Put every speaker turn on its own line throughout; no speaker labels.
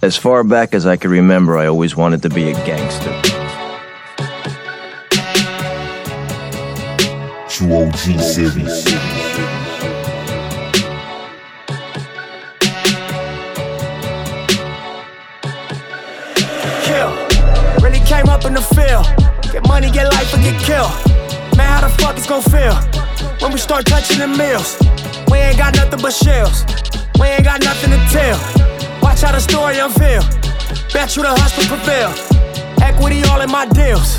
As far back as I can remember, I always wanted to be a gangster.
True OG series.
Kill. Really came up in the field. Get money, get life, or get killed. Man, how the fuck it's gon' feel when we start touching the meals? We ain't got nothing but shells. We ain't got nothing to tell. Watch how the story unveil. Bet you the hustle prevail. Equity all in my deals.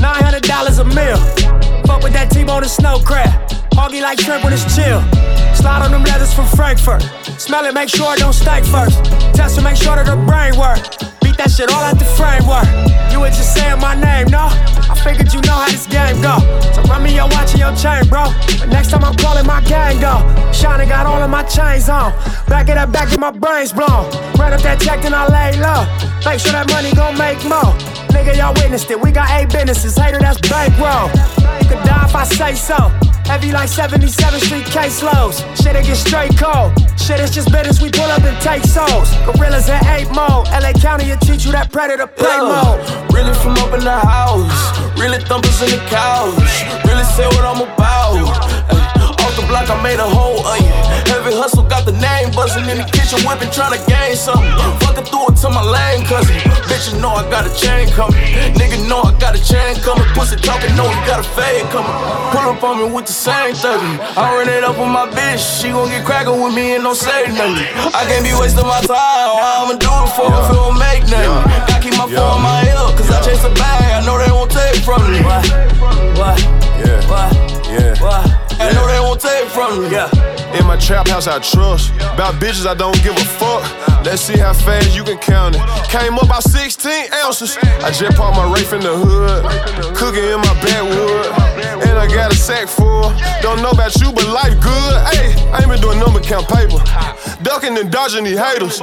$900 a meal. Fuck with that T-bone and snow crab. Hoggy like shrimp when it's chill. Slide on them leathers from Frankfurt. Smell it, make sure it don't stink first. Test to make sure that the brain work. That shit all out the framework. You were just saying my name, no? I figured you know how this game go. So run me your watch and your chain, bro. But next time I'm calling my gang, go. Shining got all of my chains on. Back it up, back in my brains blown. Run up that check, and I lay low. Make sure that money gon' make more. Nigga, y'all witnessed it. We got eight businesses. Hater, that's bankroll. You could die if I say so. Heavy like 77th Street case caseloads. Shit, it get straight cold. Shit, it's just business. We pull up and take souls. Gorillas in eight mode. LA County will teach you that predator play mode.
Really from up in the house, really thumpers in the couch, really say what I'm about. The block, I made a whole onion. Heavy hustle, got the name buzzing in the kitchen, whipping, trying to gain something. Fucking through it to my lane cousin. Bitch, you know I got a chain coming. Nigga know I got a chain coming. Pussy talking, know he got a fade coming. Pull up on me with the same thuggy. I run it up with my bitch. She gon' get crackin' with me and don't say nothing. I can't be wasting my time. I'ma do it for if it don't make nothing. Gotta keep my phone in my ear, cause I chase a bag. I know they won't take from me. Why? What?
Yeah.
Why?
Yeah.
Why? I know they won't Yeah.
In my trap house, I trust. About bitches, I don't give a fuck. Let's see how fast you can count it. Came up about 16 ounces. I just parked my Wraith in the hood. Cooking in my backwood. And I got a sack full. Don't know about you, but life good. Hey, I ain't been doing number count paper. Ducking and dodging these haters.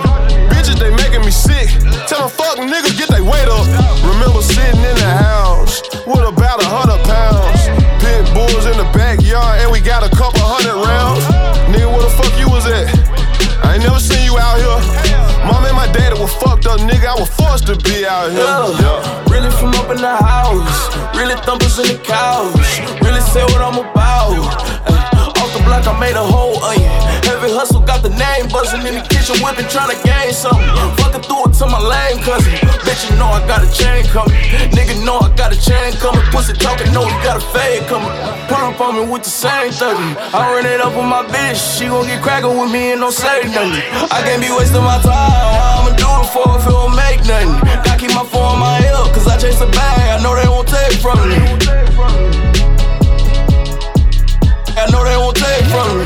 Bitches, they making me sick. Tell them fuck niggas, get they weight up. Remember sitting in the house with about a hundred pounds. Pit bulls in the backyard, and we got a couple hundred rounds. Nigga, where the fuck you was at? I ain't never seen you out here. Mom and my daddy were fucked up, nigga. I was forced to be out here.
Yeah. Really from up in the house, really thumpers in the couch, really say what I'm about. The block, I made a whole onion. Heavy hustle, got the name buzzing in the kitchen, whipping, trying to gain something. Fucking through it to my lane cousin. Bitch, you know I got a chain coming. Nigga know I got a chain coming. Pussy talking, know he got a fade coming. Pull up on me with the same thuggy. I run it up with my bitch. She gon' get crackin' with me and don't say nothing. I can't be wasting my time. I'ma do it for if it don't make nothing. Gotta keep my phone in my ear, cause I chase a bag. I know they won't take from me. I know they won't take from me.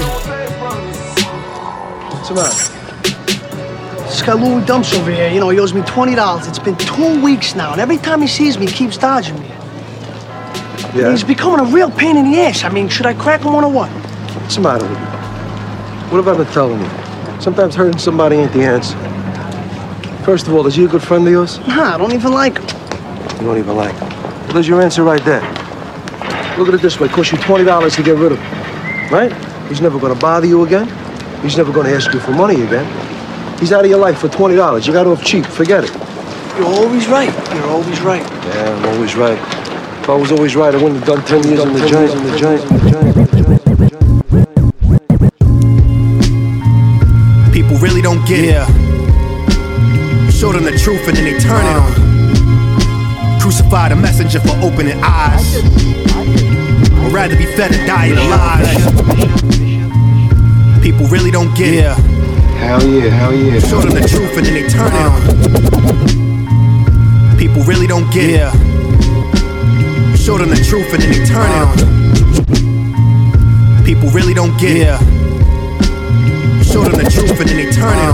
What's the matter? This guy Louie Dumps over here, you know, he owes me $20. It's been two weeks now, and every time he sees me, he keeps dodging me.
Yeah.
He's becoming a real pain in the ass. I mean, should I crack him one or what?
What's the matter with you? What have I been telling you? Sometimes hurting somebody ain't the answer. First of all, is he a good friend of yours?
Nah, I don't even like him.
You don't even like him. Well, there's your answer right there. Look at it this way. It costs you $20 to get rid of him. Right? He's never gonna bother you again. He's never gonna ask you for money again. He's out of your life for $20. You got off cheap. Forget it.
You're always right. You're always right.
Yeah, I'm always right. If I was always right, I wouldn't have done 10 years in the giant, in the giant, in the giant, in the giant, in the giant.
People really don't get it. Show them the truth and then they turn it on. Crucify the messenger for opening eyes. I'd rather be fed or die alive. People really don't get it.
Hell yeah, hell yeah.
Show them the truth and then they turn it uh. on. People really don't get it. Show them the truth and then they turn it uh. on. People really don't get it. Show them the truth and then they turn it uh.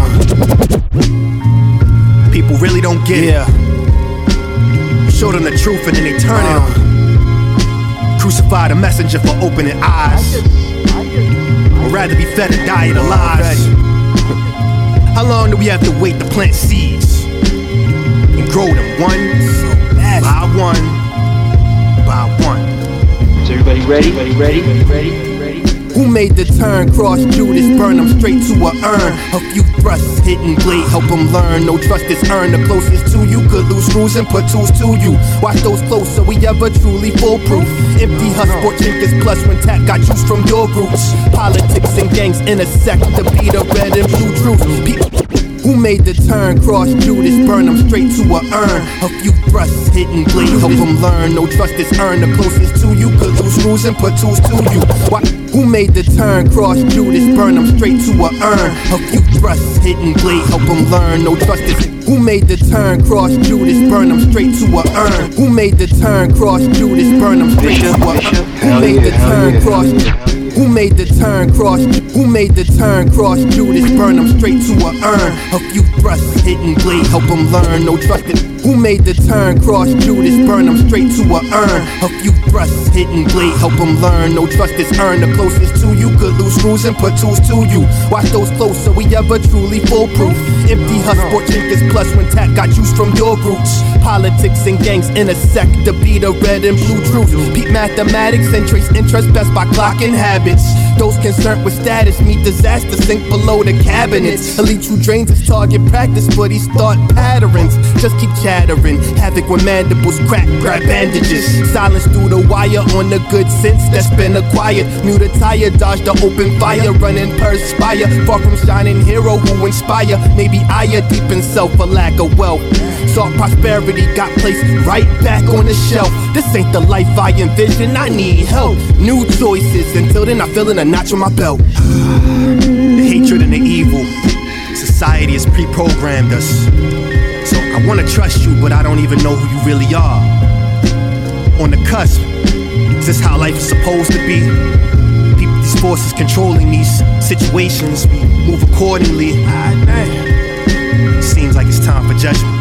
on. People really don't get it. Show them the truth and then they turn it on. Crucify the messenger for opening eyes. I'd rather be fed or die alive. How long do we have to wait to plant seeds and grow them one by one by one?
Is everybody ready? Ready? Ready? Ready? Ready?
Who made the turn? Cross Judas, burn him straight to a urn. A few thrusts, hitting blade, help learn. No trust is earned. The closest to you could lose screws and put tools to you. Watch those close so we ever truly foolproof. Empty husk, sport trinkets plus when tap got juice from your roots. Politics and gangs intersect to be the red and blue truth. Pe- who made the turn? Cross Judas, burn him straight to a urn. A few thrusts, hitting blade, help him learn. No trust is earned. The closest to you could lose screws and put tools to you. Why? Who made the turn? Cross Judas, burn him straight to a urn. A few thrusts, hitting blade, help him learn. No trust is who made the turn? Cross Judas, burn him straight to a urn. Who made the turn? Cross Judas, burn him straight to a urn. Who made the turn? Cross who made the turn? Cross. Who made the turn? Cross Judas, burn him straight to a urn. A few thrusts, hitting blade, help him learn. No trust who made the turn? Cross Judas, burn him straight to a urn. A few thrusts, hitting blade, help learn. No trust is earned. The closest to you could lose screws and put tools to you. Watch those close so we ever truly foolproof. Empty husk, sport trinkets plus when tap got juice from your roots. Politics and gangs intersect to be the red and blue truth. Beat mathematics and trace interest best by clocking habits. Those concerned with status meet disaster sink below the cabinets. Elite who drains his target practice, but he thought patterns. Just keep chatting shattering. Havoc when mandibles crack, grab bandages. Silence through the wire on the good sense that's been acquired. New the tire, dodge the open fire, running perspire. Far from shining hero who inspire. Maybe I are deep in self for lack of wealth. Saw prosperity got placed right back on the shelf. This ain't the life I envision. I need help. New choices. Until then, I'm feeling a notch on my belt. the hatred and the evil. Society has pre-programmed us. So I wanna trust you, but I don't even know who you really are. On the cusp, is this how life is supposed to be? People, these forces controlling these situations, we move accordingly. Seems like it's time for judgment.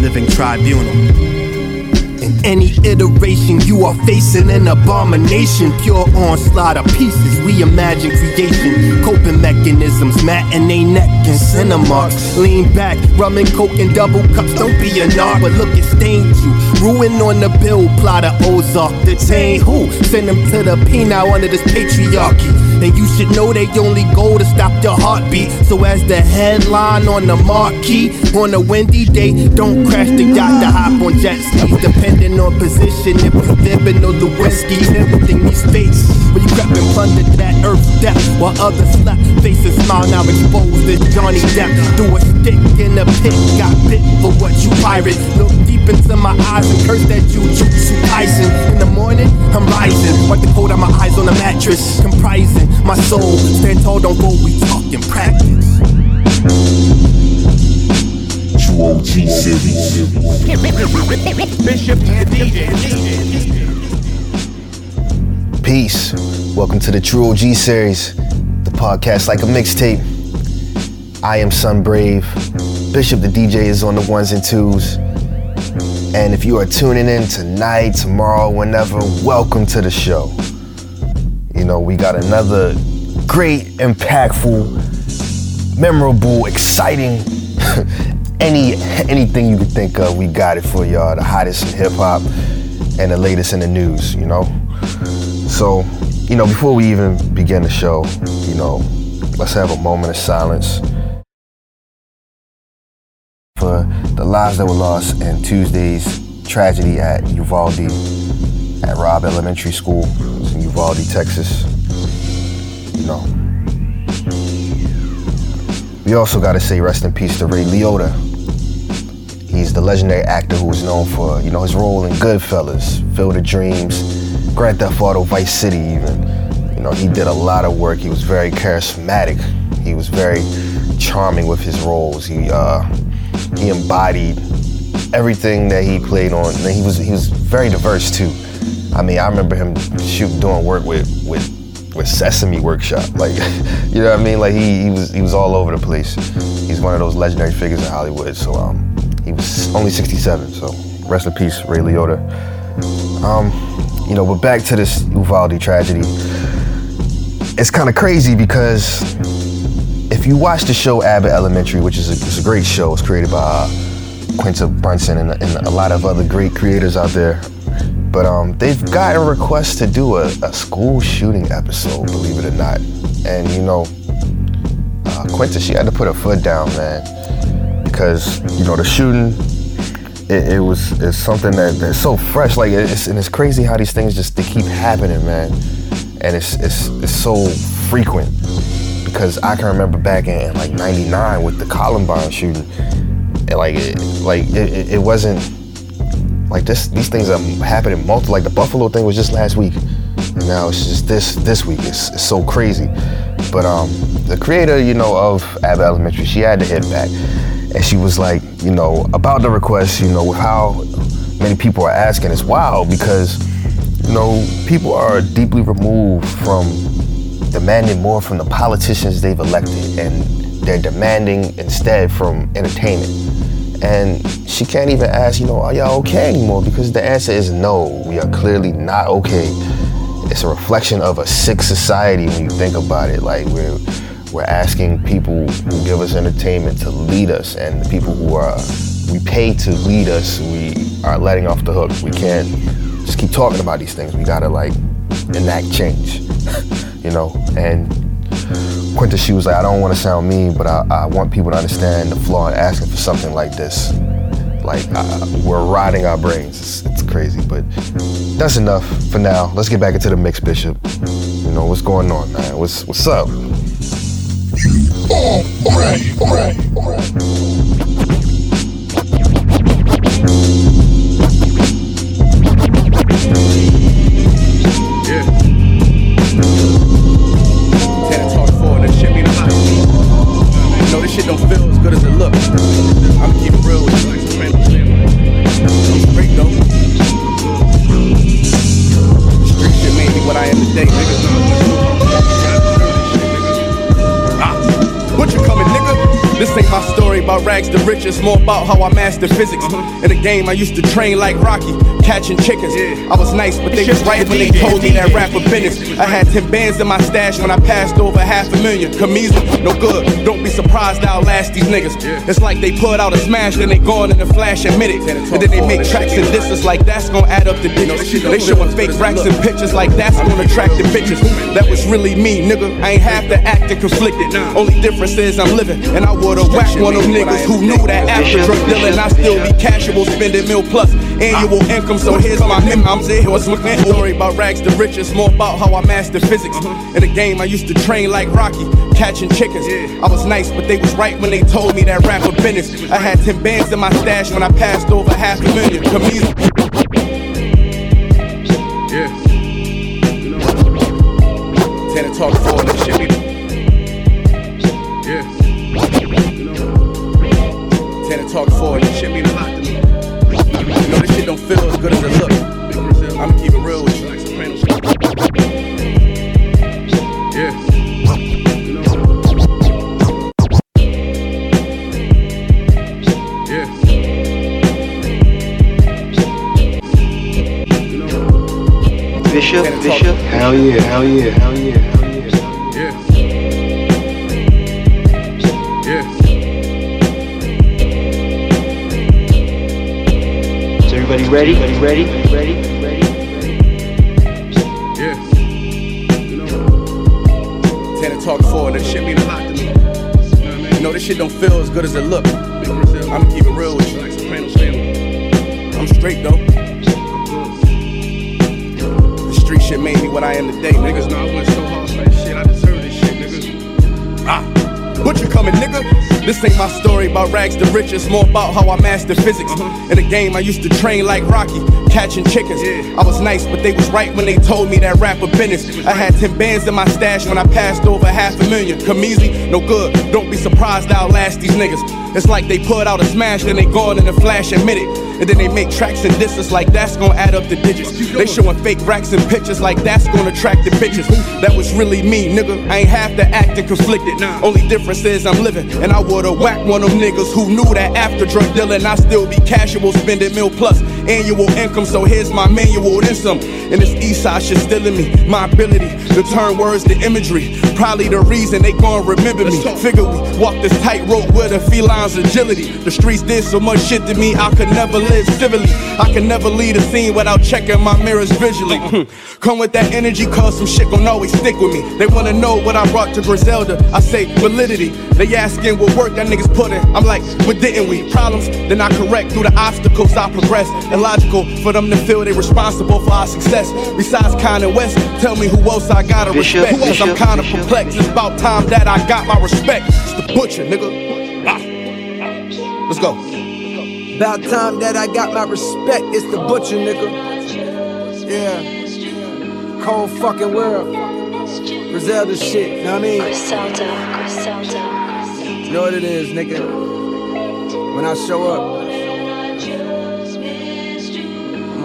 Living tribunal. Iteration, you are facing an abomination. Pure onslaught of pieces, we imagine creation. Coping mechanisms, matinee neck and cinemarks. Lean back, rum and coke and double cups. Don't be a narc, but look, it stains you. Ruin on the bill, plotter Ozark. Detain who? Send them to the penal under this patriarchy. And you should know they only go to stop your heartbeat. So as the headline on the marquee, on a windy day, don't crash the yacht to hop on jet skis. Depending on position, if you dipping on the whiskey, everything we face. When you crept and plundered that earth's depth, while others slept, faces smile now exposed as Johnny Depp. Threw a stick in a pit, got bit for what you pirate. Look deep into my eyes and curse that you jutsu Tyson. In the morning, I'm rising, wipe the cold out my eyes on the mattress, comprising my soul. Stand tall, don't go, we talk in practice.
True OG series.
Bishop and DJ.
Peace. Welcome to the True OG series, the podcast like a mixtape. I am Sun Brave. Bishop the DJ is on the ones and twos. And if you are tuning in tonight, tomorrow, whenever, welcome to the show. You know, we got another great, impactful, memorable, exciting, any anything you could think of, we got it for y'all. The hottest in hip hop and the latest in the news, you know. So, you know, before we even begin the show, you know, let's have a moment of silence for the lives that were lost in Tuesday's tragedy at Uvalde, at Robb Elementary School in Uvalde, Texas. You know. We also gotta say rest in peace to Ray Liotta. He's the legendary actor who was known for, you know, his role in Goodfellas, Field of Dreams, Grand Theft Auto, Vice City even. You know, he did a lot of work. He was very charismatic. He was very charming with his roles. He uh, he embodied everything that he played on. And he was he was very diverse too. I mean, I remember him shoot doing work with with with Sesame Workshop. Like, you know what I mean? Like he, he was he was all over the place. He's one of those legendary figures in Hollywood. So um, he was only 67. So rest in peace, Ray Liotta. Um, you know, but back to this Uvalde tragedy. It's kind of crazy because if you watch the show Abbott Elementary, which is a, it's a great show, it's created by uh, Quinta Brunson and, and a lot of other great creators out there. But um, they've got a request to do a, a school shooting episode, believe it or not. And you know, uh, Quinta, she had to put her foot down, man, because you know the shooting. It, it was it's something that, that's so fresh, like it's and it's crazy how these things just they keep happening, man, and it's it's it's so frequent because I can remember back in, in like '99 with the Columbine shooting, and like it, like it, it wasn't like this. These things are happening multiple. Like the Buffalo thing was just last week, now it's just this this week. It's, it's so crazy. But um, the creator, you know, of Ab Elementary, she had to hit back, and she was like, you know, about the request, you know, with how many people are asking. It's wild because you know people are deeply removed from demanding more from the politicians they've elected, and they're demanding instead from entertainment. And she can't even ask, you know, are y'all okay anymore? Because the answer is no, we are clearly not okay. It's a reflection of a sick society when you think about it. Like we're we're asking people who give us entertainment to lead us, and the people who are we pay to lead us, we are letting off the hook. We can't just keep talking about these things. We gotta like enact change, you know. And Quinta, she was like, I don't want to sound mean, but I, I want people to understand the flaw in asking for something like this. Like uh, we're rotting our brains. It's, it's crazy, but that's enough for now. Let's get back into the mix, Bishop. You know what's going on, man? What's what's up?
Yeah. Rags to riches, more about how I mastered physics. In the game, I used to train like Rocky, catching chickens. I was nice, but they was right when they told me that rap was business. I had 10 bands in my stash when I passed over half a million. Camisel, no good. Don't be surprised I outlast these niggas. It's like they put out a smash, then they gone in a flash and minute. And then they make tracks and disses like that's gonna add up the digits. They showing fake racks and pictures like that's gonna attract the bitches. That was really me, nigga. I ain't have to act and conflicted. Only difference is I'm living, and I would've whacked one of them niggas who knew that after drug dealing, I still be casual, spending mil plus annual income. So here's my memo. I'm what's my story about rags to riches, more about how I mastered physics. In the game, I used to train like Rocky, catching chickens. I was nice, but they was right when they told me that rap was business. I had 10 bands in my stash when I passed over half a million. Camille. Talk for this shit. me- Yeah. Tana talk for this shit mean a lot to me. You know this shit don't feel as good as it look. I'ma keep it real with you. Yeah. Yeah.
Bishop, Bishop. Hell yeah, hell yeah, hell yeah, Is everybody ready? Ready? Ready? Ready? Ready?
Yeah. Tana talk for this shit mean a lot to me. You know this shit don't feel as good as it look. I'ma keep it real with you. I'm straight though. The street shit made me what I am today, niggas. Know I went so hard you coming, nigga? This ain't my story about rags to riches, more about how I mastered physics. Uh-huh. In the game, I used to train like Rocky, catching chickens. I was nice, but they was right when they told me that rap was business. I had 10 bands in my stash when I passed over half a million. Camisel, no good. Don't be surprised I'll last these niggas. It's like they put out a smash, then they gone in a flash and minute. And then they make tracks and disses like that's gonna add up the digits. They showing fake racks and pictures like that's gonna attract the bitches. That was really me, nigga. I ain't have to act and conflicted. Only difference is I'm living, and I would've whacked one of them niggas who knew that after drug dealing, I still be casual, spending mil plus annual income, so here's my manual. Then some. And this east side shit still in me. My ability to turn words to imagery. Probably the reason they gon' remember me. Figure we walk this tightrope with a feline's agility. The streets did so much shit to me, I could never live civilly. I could never lead a scene without checking my mirrors visually. Mm-hmm. Come with that energy, cause some shit gon' always stick with me. They wanna know what I brought to Griselda. I say validity. They asking what work that niggas put in. I'm like, what didn't we? Problems, then I correct through the obstacles I progress. Illogical for them to feel they responsible for our success. Besides Kanye West, tell me who else I gotta
Bishop,
respect. Cause I'm kinda
Bishop.
Perplexed. It's about time that I got my respect. It's the butcher, nigga. Ah. Let's go.
About time that I got my respect. It's the butcher, nigga. Yeah. Cold fucking world. Griselda shit, you know what I mean?
Griselda, Griselda.
You know what it is, nigga. When I show up,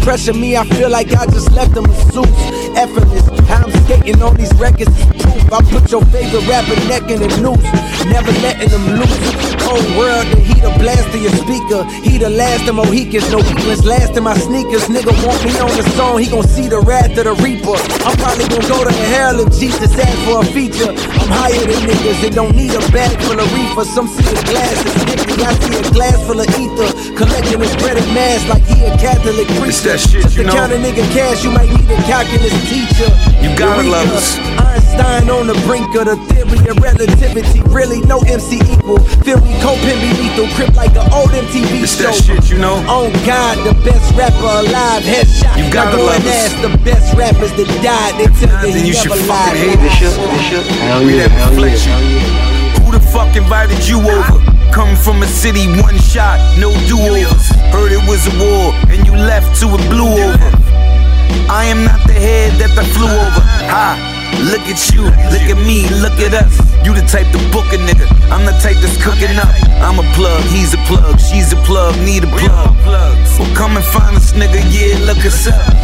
pressure, me, I feel like I just left them a suits. Effortless, how I'm skating on these records is. I put your favorite rapper neck in the noose, never letting them loose. Whole world, the heat a blast to your speaker. He the last of Mohicans, no weakness, last in my sneakers. Nigga want me on the song, he gon' see the wrath of the reaper. I'm probably gon' go to hell if Jesus asked for a feature. I'm higher than niggas, they don't need a bag full of reefer. Some see the glass is empty, I see a glass full of ether. Collecting his credit mass like he a Catholic preacher.
that shit,
Just
you
to
know.
count a nigga cash, you might need a calculus teacher.
You gotta
Eureka.
love us.
Einstein on the brink of the theory of relativity. Really, no MC equal. Feel me, coping be lethal. Crip like an old MTV
It's
show.
that shit, you know.
On God, the best rapper alive. Headshot.
You gotta
Now go
love
and
us.
ask the best rappers that died. They tell you
Then
he
you should
never
fucking
lied.
hate
Bishop, Bishop. Hell
We
yeah,
that
hell yeah,
reflection.
hell yeah.
Who the fuck invited you over? Come from a city, one shot, no do-overs. Heard it was a war, and you left to it blew over. I am not the head that I flew over. Ha! Look at you, look at me, look at us. You the type to book a nigga. I'm the type that's cooking up. I'm a plug, he's a plug, she's a plug, need a plug. Well, come and find us, nigga. Yeah, look us up.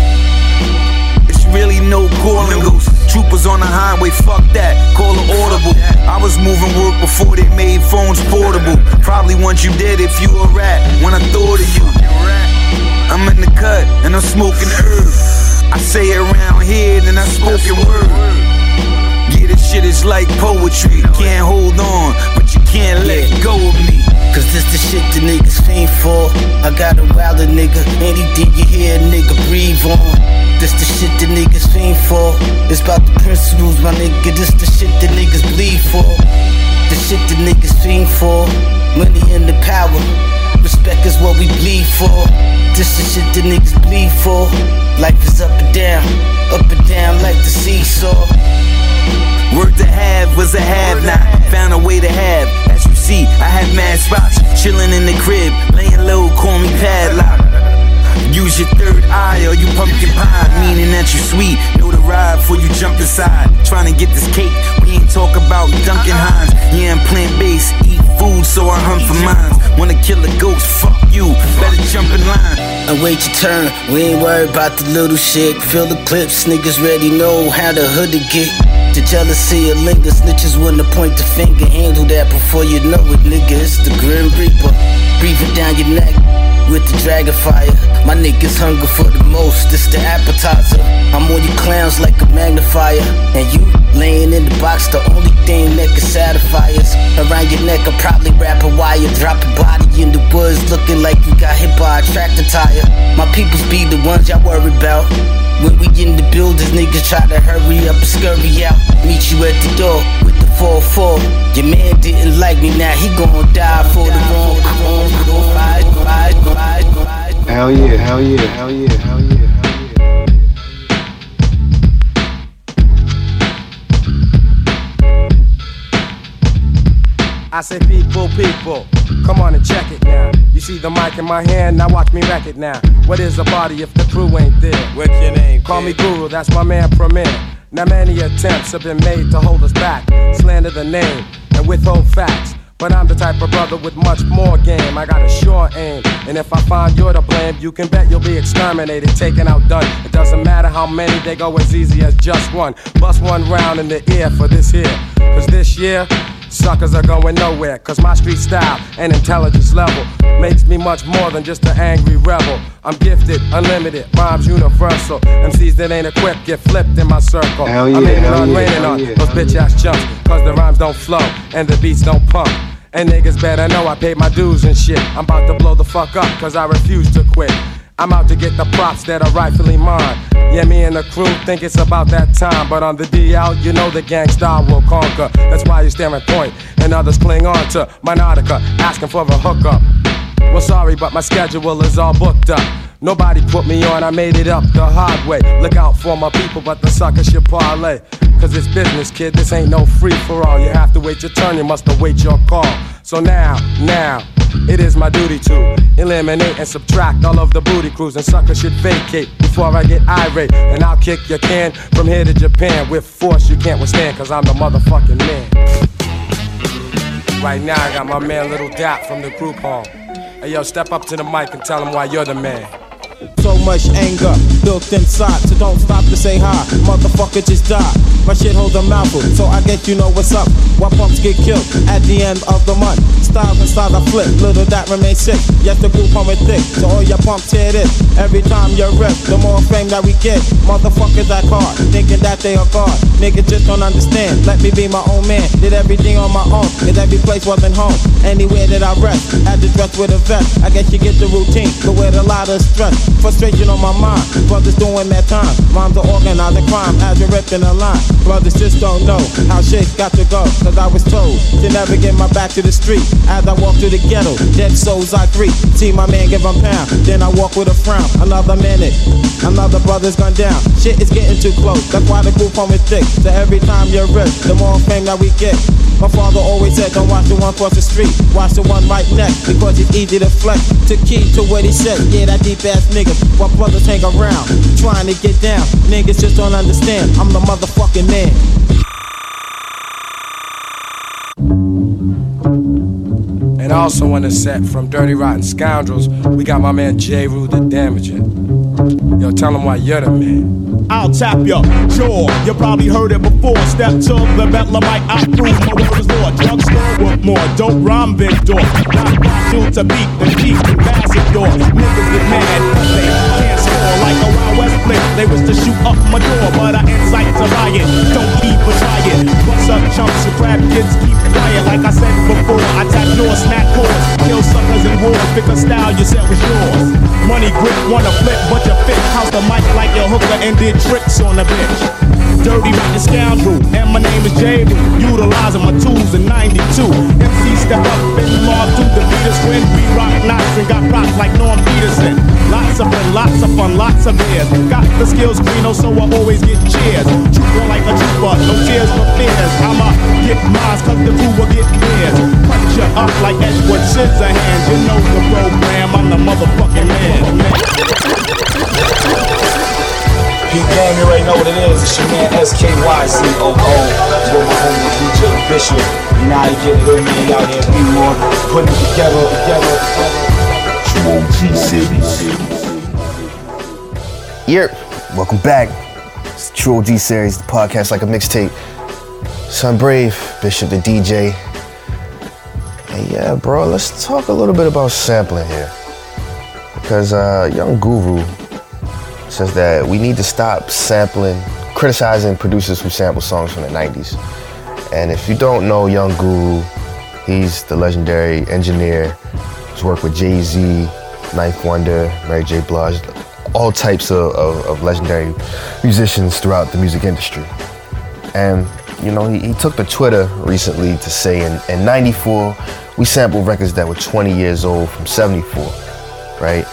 It's really no calling ghost. Troopers on the highway, fuck that. Call it audible. I was moving work before they made phones portable. Probably once you did if you a rat. When I thought of you, I'm in the cut and I'm smoking herb. I say it around here, then I spoke spoken word. Yeah, this shit is like poetry. Can't hold on, but you can't let go of me.
Cause this the shit the niggas fiend for. I got a wilder nigga. Anything you hear, nigga, breathe on. This the shit the niggas fiend for. It's about the principles, my nigga. This the shit the niggas bleed for. The shit the niggas fiend for. Money and the power. Respect is what we bleed for. This the shit the niggas bleed for. Life is up and down, up and down like the seesaw.
Work to have was a have not. Found a way to have. As you see, I have mad spots. Chilling in the crib, laying low, call me padlock. Use your third eye or you pumpkin pie, meaning that you sweet. Know the ride before you jump inside. Trying to get this cake, we ain't talk about Duncan Hines. Yeah, I'm plant based, food, so I hunt for mine. Wanna kill a ghost, fuck you, better jump in line.
and wait your turn. We ain't worried about the little shit. Feel the clips, niggas ready know how the hood to get. The jealousy of linger, snitches wanna point the finger. Handle that before you know it, nigga. It's the Grim Reaper. breathing down your neck with the dragon fire. My niggas hunger for the most, it's the appetizer. I'm on you clowns like a magnifier. And you laying in the box, the only thing that can satisfy us. Around your neck, I probably wrap a wire. Drop a body in the woods, looking like you got hit by a tractor tire. My peoples be the ones y'all worry about. When we in the buildings, niggas try to hurry up and scurry out. Meet you at the door with the 4-4. Your man didn't like me, now he gon' die for the wrong Hell yeah, hell yeah, hell yeah,
hell yeah. Hell yeah, hell yeah, hell yeah.
I say people, people,
Come on and check it now. You see the mic in my hand, now watch me wreck it now. What is a body if the crew ain't there?
What's your name?
Call me Guru, that's my man Premier. Now many attempts have been made to hold us back, slander the name, and withhold facts. But I'm the type of brother with much more game. I got a sure aim. And if I find you're to blame, you can bet you'll be exterminated, taken out, done. It doesn't matter how many, they go as easy as just one. Bust one round in the ear for this here. Cause this year, Suckers are going nowhere, cause my street style and intelligence level makes me much more than just an angry rebel. I'm gifted, unlimited, rhymes universal. MCs that ain't equipped get flipped in my circle.
Hell yeah,
I'm aiming on
yeah,
raining on
yeah,
those bitch ass chumps, cause the rhymes don't flow and the beats don't pump. And niggas better know I paid my dues and shit. I'm about to blow the fuck up, cause I refuse to quit. I'm out to get the props that are rightfully mine. Yeah, me and the crew think it's about that time. But on the DL, you know the gang style will conquer. That's why you staring point, and others cling on to my nautica, asking for a hookup. Well, sorry, but my schedule is all booked up. Nobody put me on, I made it up the hard way. Look out for my people, but the sucker should parlay. Cause it's business, kid, this ain't no free for all. You have to wait your turn, you must await your call. So now, now, it is my duty to eliminate and subtract all of the booty crews, and suckers should vacate before I get irate. And I'll kick your can from here to Japan with force you can't withstand, cause I'm the motherfucking man. Right now, I got my man Little Dap from the group home. Hey, yo, step up to the mic and tell him why you're the man.
So much anger built inside, so don't stop to say hi. Motherfucker, just die. My shit holds a mouthful, so I guess you know what's up. Why pumps get killed at the end of the month? Styles and styles I flip, little that remains sick. Yes, the group is thick, so all your pumps hear this. Every time you're ripped, the more fame that we get. Motherfuckers act hard, thinking that they are God. Niggas just don't understand. Let me be my own man. Did everything on my own, cause every place wasn't home. Anywhere that I rest, had to dress with a vest. I guess you get the routine, but with a lot of stress. Frustration on my mind, brothers doing that time. Moms are organizing crime as you're ripping a line. Brothers just don't know how shit got to go. Cause I was told to never get my back to the street. As I walk through the ghetto, dead souls I greet. See my man give 'em pound, then I walk with a frown. Another minute, another brother's gone down. Shit is getting too close, that's why the group home is thick. So every time you're ripped, the more fame that we get. My father always said, don't watch the one cross the street, watch the one right next, because it's easy to flex. To key to what he said, yeah, that deep ass nigga. While brothers hang around, trying to get down. Niggas just don't understand, I'm the motherfucking man.
And also on the set from Dirty Rotten Scoundrels, we got my man Jeru the Damaja. Yo, tell him why you're the man.
I'll tap your jaw. You probably heard it before. Step to the Betlemite, I prove my word is law. Drugstore with more? Don't rhyme vendor. Not you to beat the chief ambassador. Niggas get mad, they can't score like a Wild West flick. They wish to shoot up my door, but I incite to riot. Don't even try it. Bust up chumps and crab kids keep quiet. Like I said before, I tap your snap cords. Kill suckers in wars. Pick a style you said was yours. Money grip, wanna flip, but you fit. House the mic like your hooker and did tricks on the bitch. Dirty rotten scoundrel, and my name is Jaden. Utilizing my tools in 92. MC step up and law to the beaters when we rock knots and got rocked like Norm Peterson. The skills, Greeno, oh, so I always get cheers. Trooper like a trooper, no tears for fears. I'ma get mines, cause the crew will get theirs. Punch you up like Edward Scissorhands. You know the program, I'm the motherfucking man.
P game, you already know what it is. It's your man SKYCOO. With my homie DJ Bishop. You know you get it, man. Out here, be more. Putting it together, together, together.
Yep, welcome back. It's the True OG series, the podcast like a mixtape. Son Brave, Bishop the DJ. And yeah, bro, let's talk a little bit about sampling here. Because uh, Young Guru says that we need to stop sampling, criticizing producers who sample songs from the 90s. And if you don't know Young Guru, he's the legendary engineer who's worked with Jay-Z, 9th Wonder, Mary J. Blige, all types of, of, of legendary musicians throughout the music industry. And you know, he, he took to Twitter recently to say in, in 94, we sampled records that were 20 years old from 74, right?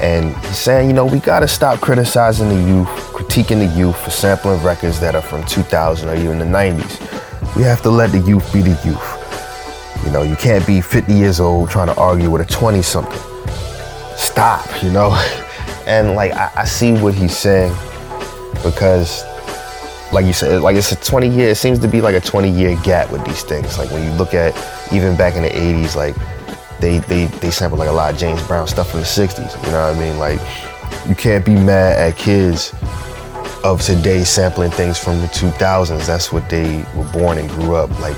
And he's saying, you know, we gotta stop criticizing the youth, critiquing the youth for sampling records that are from 2000 or even the 90s. We have to let the youth be the youth. You know, you can't be 50 years old trying to argue with a 20 something. Stop, you know? And like, I, I see what he's saying because, like you said, like it's a 20 year, it seems to be like a 20 year gap with these things. Like when you look at even back in the 80s, like they, they, they sampled like a lot of James Brown stuff from the 60s. You know what I mean? Like, you can't be mad at kids of today sampling things from the 2000s. That's what they were born and grew up like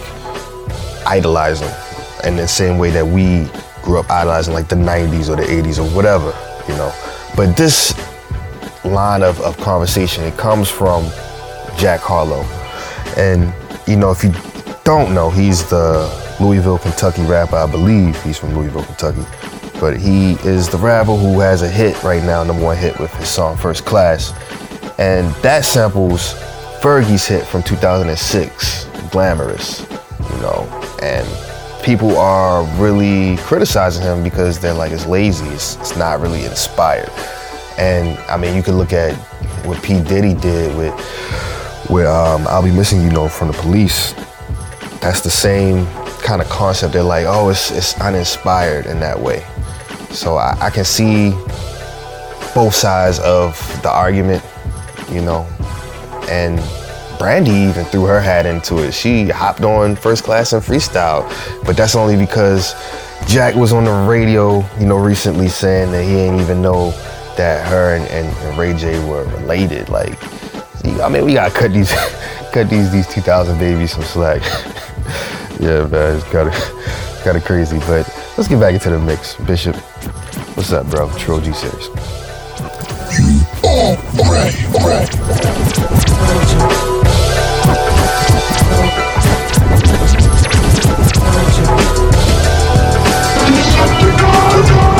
idolizing. In the same way that we grew up idolizing like the 90s or the 80s or whatever, you know. But this line of, of conversation, it comes from Jack Harlow. And, you know, if you don't know, he's the Louisville, Kentucky rapper. I believe he's from Louisville, Kentucky. But he is the rapper who has a hit right now, number one hit with his song First Class. And that samples Fergie's hit from 2006, Glamorous, you know. And people are really criticizing him because they're like, it's lazy, it's, it's not really inspired. And I mean, you could look at what P. Diddy did with, with um, I'll Be Missing You Know from the police. That's the same kind of concept. They're like, oh, it's, it's uninspired in that way. So I, I can see both sides of the argument, you know. And Brandy even threw her hat into it. She hopped on first class and freestyle, but that's only because Jack was on the radio, you know, recently saying that he didn't even know that her and, and, and Ray J were related. Like, I mean, we gotta cut these, cut these these 2000 babies some slack. yeah, man, it's kind of kind of crazy. But let's get back into the mix. Bishop, what's up, bro? True G series.
Never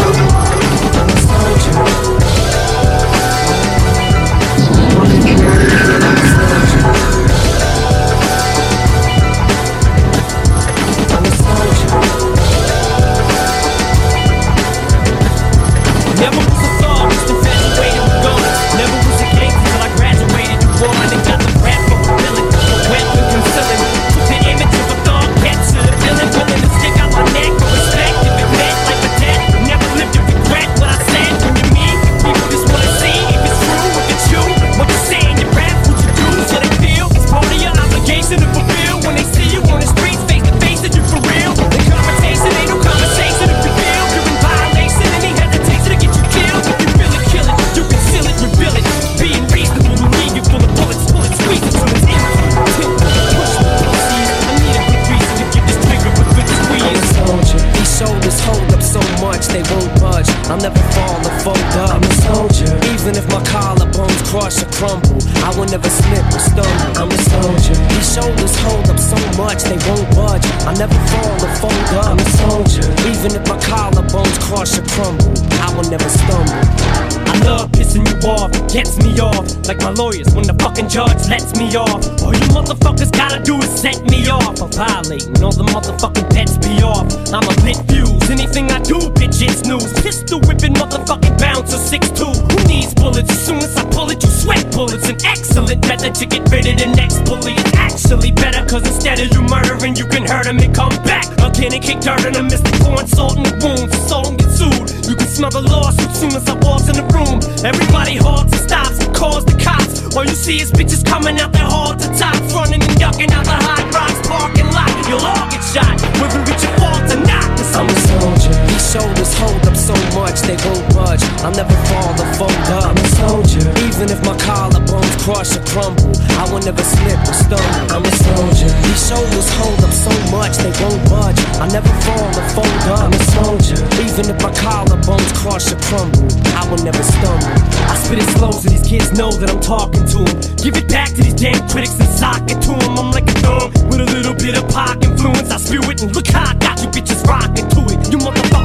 Is bitches coming out their hall to tops, running and ducking out the hot rocks parking lot. You'll all get shot, whether it's your fault or not. Cause I'm
a soldier. These shoulders hold up so much they won't budge. I'll never fall or fold up. I'm a soldier. Even if my collarbones crush or crumble, I will never slip or stumble. I'm a soldier. These shoulders hold up so much they won't budge. I'll never fall or fold up. I'm a soldier. Even if my collarbones crush or crumble, I will never stumble.
I spit it slow so these kids know that I'm talking to them. Give it back to these damn critics and sock it to them. I'm like a dog with a little bit of pop influence. I spew it and look how I got you bitches rocking to it. You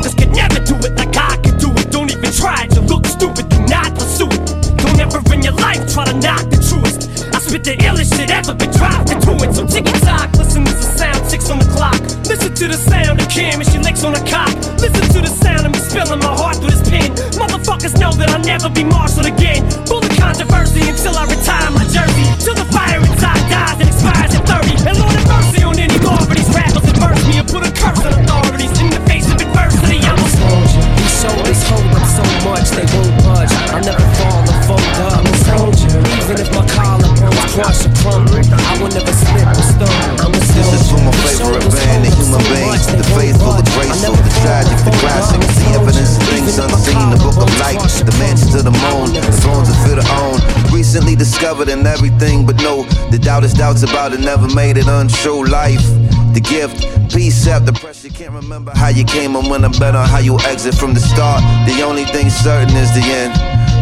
motherfuckers can never do it like I can do it. Don't even try. You look stupid. Do not pursue it. Don't ever in your life try to knock the truest. I spit the illest shit ever been dropped into it. So tick tock, listen to the sound, six on the clock. Listen to the sound of Kim and she licks on a cop. Listen to the sound of me spilling my heart through this pen. Motherfuckers know that I'll never be marshaled again. Full of controversy until I retire my jersey. Till the fire inside dies and expires at 30. And Lord have mercy on any more of these rappers that burst me and put a curse on authorities they won't budge. I'll never fall or fold up. I'm a soldier. Even if my collarbones crush or crumble, I will never slip or stumble. I'm a soldier.
This is for my favorite band, the human beings, the faithful, the graceful, the tragic, the classics, the evidence of things unseen, the book of light, the mansions to the moon, the thrones of fit own. Recently discovered in everything, but no, the doubt is doubts about it, never made it untrue. Life, the gift, peace out the pressure. Can't remember how you came and when I bet on how you exit from the start. The only thing certain is the end.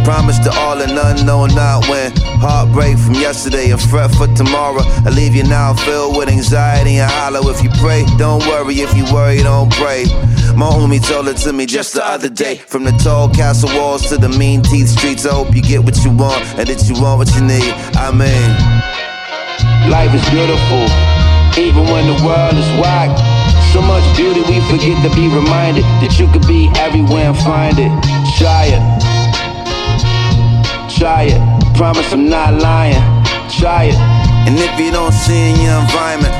Promise to all and none, no, not when. Heartbreak from yesterday and fret for tomorrow. I leave you now filled with anxiety and hollow. If you pray, don't worry. If you worry, don't pray. My homie told it to me just the other day. From the tall castle walls to the mean teeth streets, I hope you get what you want and that you want what you need. I mean,
Life is beautiful, even when the world is whack. So much beauty we forget to be reminded that you could be everywhere and find it. Try it. Try it. Promise I'm not lying. Try it.
And if you don't see in your environment,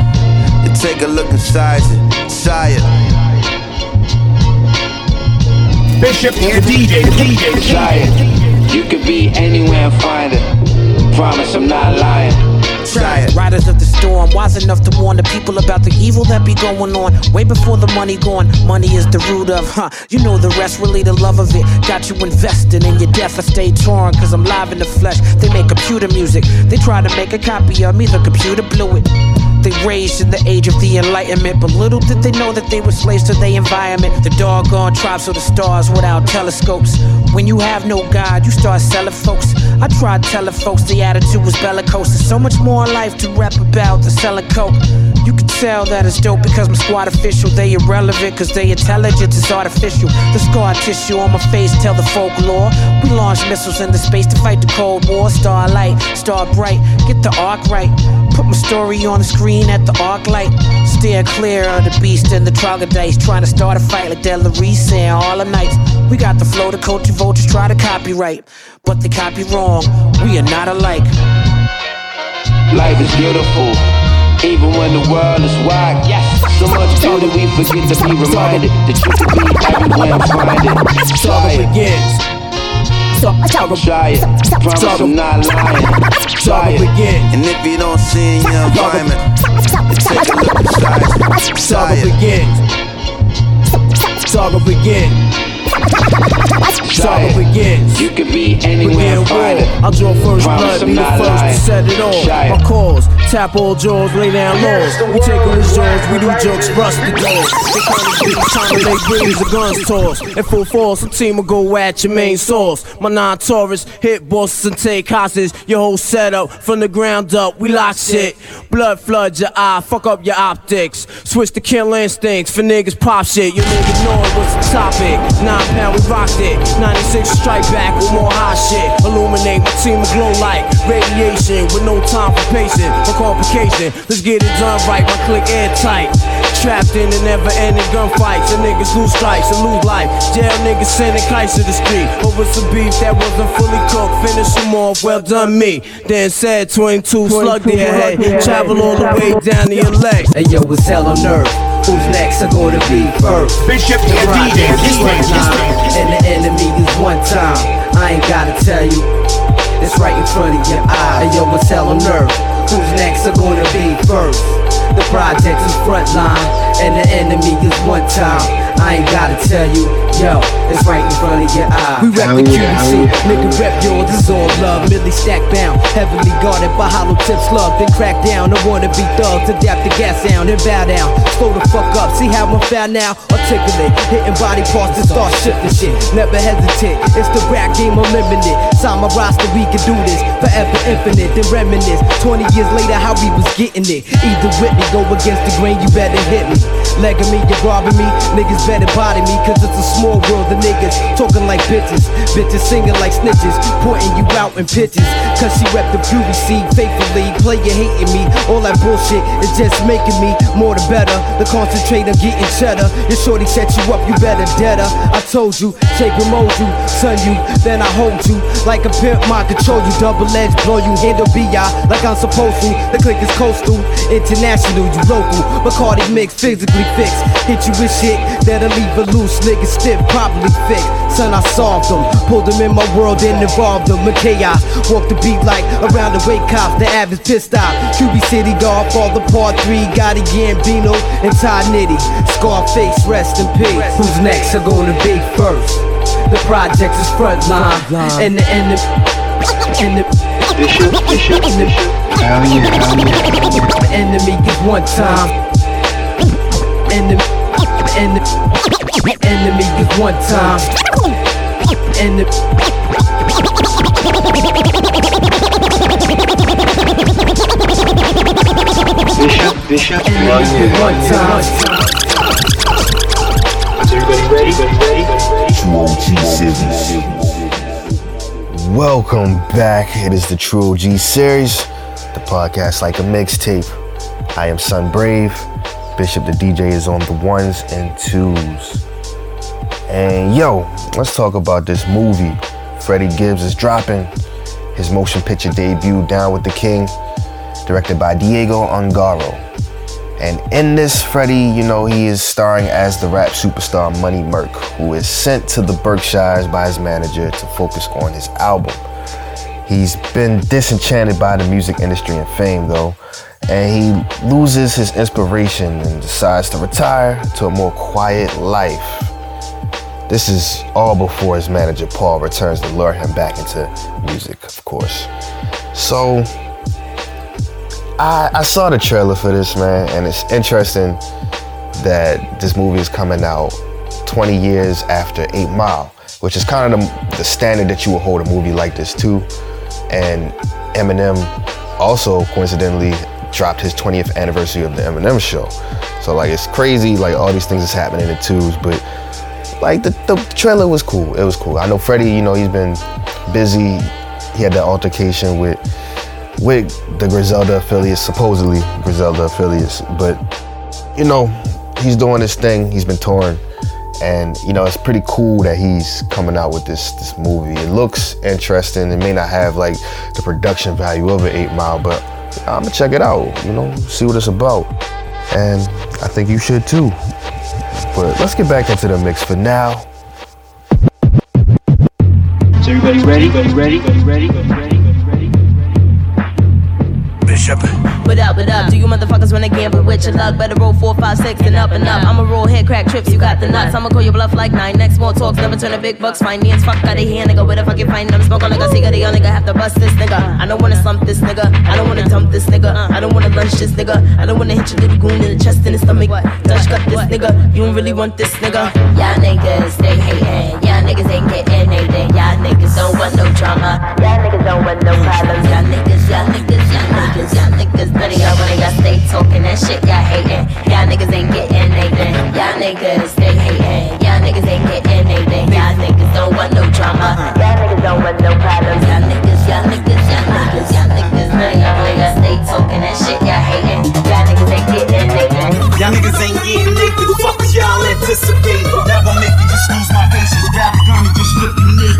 then take a look inside you. Try it.
Bishop and DJ, the DJ, Try it. You could be anywhere and find it. Promise I'm not lying.
Try it.
Riders of the storm, wise enough to warn the people about the evil that be going on. Way before the money gone, money is the root of, huh? You know the rest, really the love of it. Got you invested in your death, I stay torn, cause I'm live in the flesh. They make computer music, they try to make a copy of me, the computer blew it. They raised in the age of the Enlightenment, but little did they know that they were slaves to their environment. The doggone tribes of the stars without telescopes. When you have no God, you start selling folks. I tried telling folks the attitude was bellicose. There's so much more in life to rap about than selling coke. You can tell that it's dope because I'm squad official. They irrelevant because they intelligence is artificial. The scar tissue on my face tell the folklore. We launch missiles into space to fight the Cold War. Starlight, star bright, get the arc right. Put my story on the screen at the arc light. Steer clear of the beast and the troglodytes. Trying to start a fight like Delarice saying all the nights. We got the flow the culture vultures try to copyright. But they copy wrong. We are not alike.
Life is beautiful, even when the world is whack. So much beauty we forget to be reminded that you could be everywhere and find it. Try it.
begins.
Try it. Promise I'm not lying. Try it.
And if you don't see in your environment, take a look inside you. Try
Saga
it.
begins. Saga begins. Saga begins.
You could be anywhere and find it.
I'll draw first
Promise
blood, be the first
lying.
to set it off.
Try.
My cause, tap all jaws, lay down laws. We take on his jaws, we do jokes, rust the doors. They call me big time to make breeze, the guns toss. In full force, some team will go at your main source. My non Taurus hit bosses and take hostage. Your whole setup from the ground up, we lock shit. Blood flood your eye, fuck up your optics. Switch to kill instincts for niggas pop shit. You niggas know it was the topic. Nine pound, we rocked it. 96 strike back with more hot shit. Illuminate my team will glow like radiation with no time for patience or complication. Let's get it done right, my click airtight. Trapped in the never ending gunfights. And niggas lose strikes and lose life. Jail niggas sending kites to the street. Over some beef that wasn't fully cooked. Finish them off, well done me. Then said 22 slug to your head. Travel all the way down the leg.
Hey yo, it's hell on earth. Who's next are gonna be first?
Bishop and DJ, this
one time. And the enemy is one time. I ain't gotta tell you. It's right in front of your eye. Hey yo, it's hell on earth. Who's next are gonna be first? The project is front line. And the enemy is one time. I ain't gotta tell you. Yo, it's right in front of your eye.
We rep the QDC, nigga rep yours, it's all love. Millie stack bound, heavily guarded by hollow tip slug. Then crack down, I wanna be thugs, adapt the gas sound and bow down. Slow the fuck up, see how I'm found now? Articulate, hitting body parts to start shifting shit. Never hesitate, it's the rap game unlimited. Sign my roster, we can do this forever infinite. Then reminisce 20 years later how we was getting it. Either with go against the grain, you better hit me. Legging me, you're robbing me, niggas
better body me, cause it's a small world of niggas talking like bitches. Bitches singing like snitches, pointing you out in pictures. Cause she rep the beauty seed faithfully. Player hating me, all that bullshit is just making me more the better. The concentrate on getting cheddar. Your shorty set you up, you better dead her. I told you, shape and mold you, son you, then I hold you. Like a pimp, my control you, double edge, blow you, handle BI like I'm supposed to. The click is coastal, international, you local. Bacardi mix, physically fixed. Hit you with shit that'll leave a loose nigga stiff, probably fixed. Son, I solved them, pulled them in my world and involved them. McKay, walk the beat like around the wake cops, the average pissed out. QB City Guard, for the part three, Gotti Gambino and Ty Nitty. Scarface, rest in peace. Who's next are gonna be first? The project is frontline, and the enemy. And the
Bishop, Bishop, Bishop. Hell yeah, hell yeah.
enemy is one time. Enemy, enemy, enemy is one time. Enemy.
Bishop, Bishop. Hell yeah.
one time.
Is everybody ready? Everybody ready?
Welcome back. It is the True OG series, the podcast like a mixtape. I am Sun Brave. Bishop the DJ is on the ones and twos. And yo, let's talk about this movie. Freddie Gibbs is dropping his motion picture debut, Down with the King, directed by Diego Ongaro. And in this, Freddie, you know, he is starring as the rap superstar Money Merc, who is sent to the Berkshires by his manager to focus on his album. He's been disenchanted by the music industry and fame, though, and he loses his inspiration and decides to retire to a more quiet life. This is all before his manager Paul returns to lure him back into music, of course. So, I, I saw the trailer for this, man, and it's interesting that this movie is coming out 20 years after 8 Mile, which is kind of the, the standard that you would hold a movie like this to. And Eminem also coincidentally dropped his 20th anniversary of the Eminem show. So like it's crazy, like all these things is happening in twos, but like the, the trailer was cool. It was cool. I know Freddie, you know, he's been busy. He had that altercation with with the Griselda affiliates, supposedly Griselda affiliates, but you know, he's doing this thing. He's been touring, and you know, it's pretty cool that he's coming out with this this movie. It looks interesting. It may not have like the production value of an Eight Mile, but I'm gonna check it out. You know, see what it's about, and I think you should too. But let's get back into the mix for now.
Is everybody ready? Ready? Ready? Ready? Ready?
Bishop.
What up, what up? Do you motherfuckers wanna gamble with your luck? Better roll four, five, six, and up and up. I'ma roll head crack trips, you got the nuts. I'ma call your bluff like nine. Next more talks, never turn a big bucks. Finance, fuck out of here, nigga. Where the fuck you find them? Smoke on like a cigarette, young nigga. Have to bust this nigga. I don't wanna slump this nigga. I don't wanna dump this nigga. I don't wanna lunch this nigga. I don't wanna hit your little goon in the chest and the stomach. Dutch cut this nigga. You don't really want this nigga. Y'all niggas, they hating. Y'all niggas ain't getting anything. Y'all niggas don't want no drama. Y'all niggas don't want no problems. Y'all niggas, y'all niggas, y'all niggas, y'all niggas. None of y'all wanna y'all stay talking that shit. Y'all hating. Y'all niggas ain't getting anything. Y'all niggas, they hating. Y'all niggas ain't getting anything. Y'all niggas don't want no drama. Uh-huh. Y'all niggas don't want no problems. Y'all niggas, y'all niggas, y'all niggas, y'all niggas. None of y'all wanna y'all stay talking that shit. Y'all hating. Y'all niggas ain't getting anything.
Y'all niggas ain't getting naked. Fuck y'all anticipate. Never make you just lose my patience. Grab a gun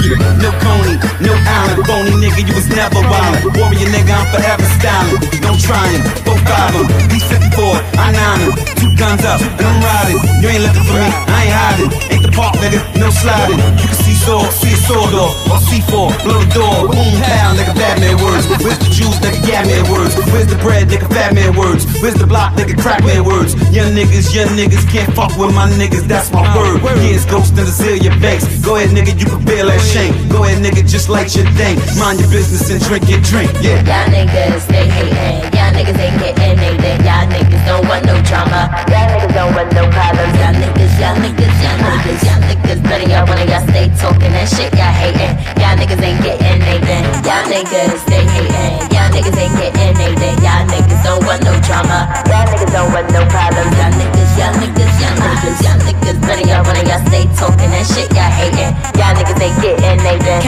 No Coney, no Allen. Phony nigga, you was never wildin'. Warrior nigga, I'm forever styling. Don't try him. Both five 'em. He's 54, I nine him. Two guns up, and I'm riding. You ain't looking for me, I ain't hiding. Ain't the park, nigga, no sliding. You can see sword, see a sword off. Or C4, blow the door. Boom, pow, nigga, Batman words. Where's the juice, nigga, yeah, man words. Where's the bread, nigga, fat man words. Where's the block, nigga, crack man words. Young niggas, young niggas can't fuck with my niggas, that's my word. Yeah, it's ghost in the Zillia banks. Go ahead, nigga, you can feel that shank. Go ahead, nigga, just light your thing. Mind your business and drink your drink, yeah.
Y'all niggas, they hating. Y'all niggas ain't getting anything. Y'all niggas don't want no drama. Y'all niggas don't want no problems. Y'all niggas, y'all niggas, y'all niggas, y'all niggas. None of y'all wanna y'all stay talking that shit. Y'all hating. Y'all niggas ain't getting anything. Y'all niggas, they hating. Y'all niggas ain't getting anything. Y'all niggas don't want no drama. Y'all niggas don't want no problems. Y'all niggas, y'all niggas, y'all niggas, y'all niggas. None of y'all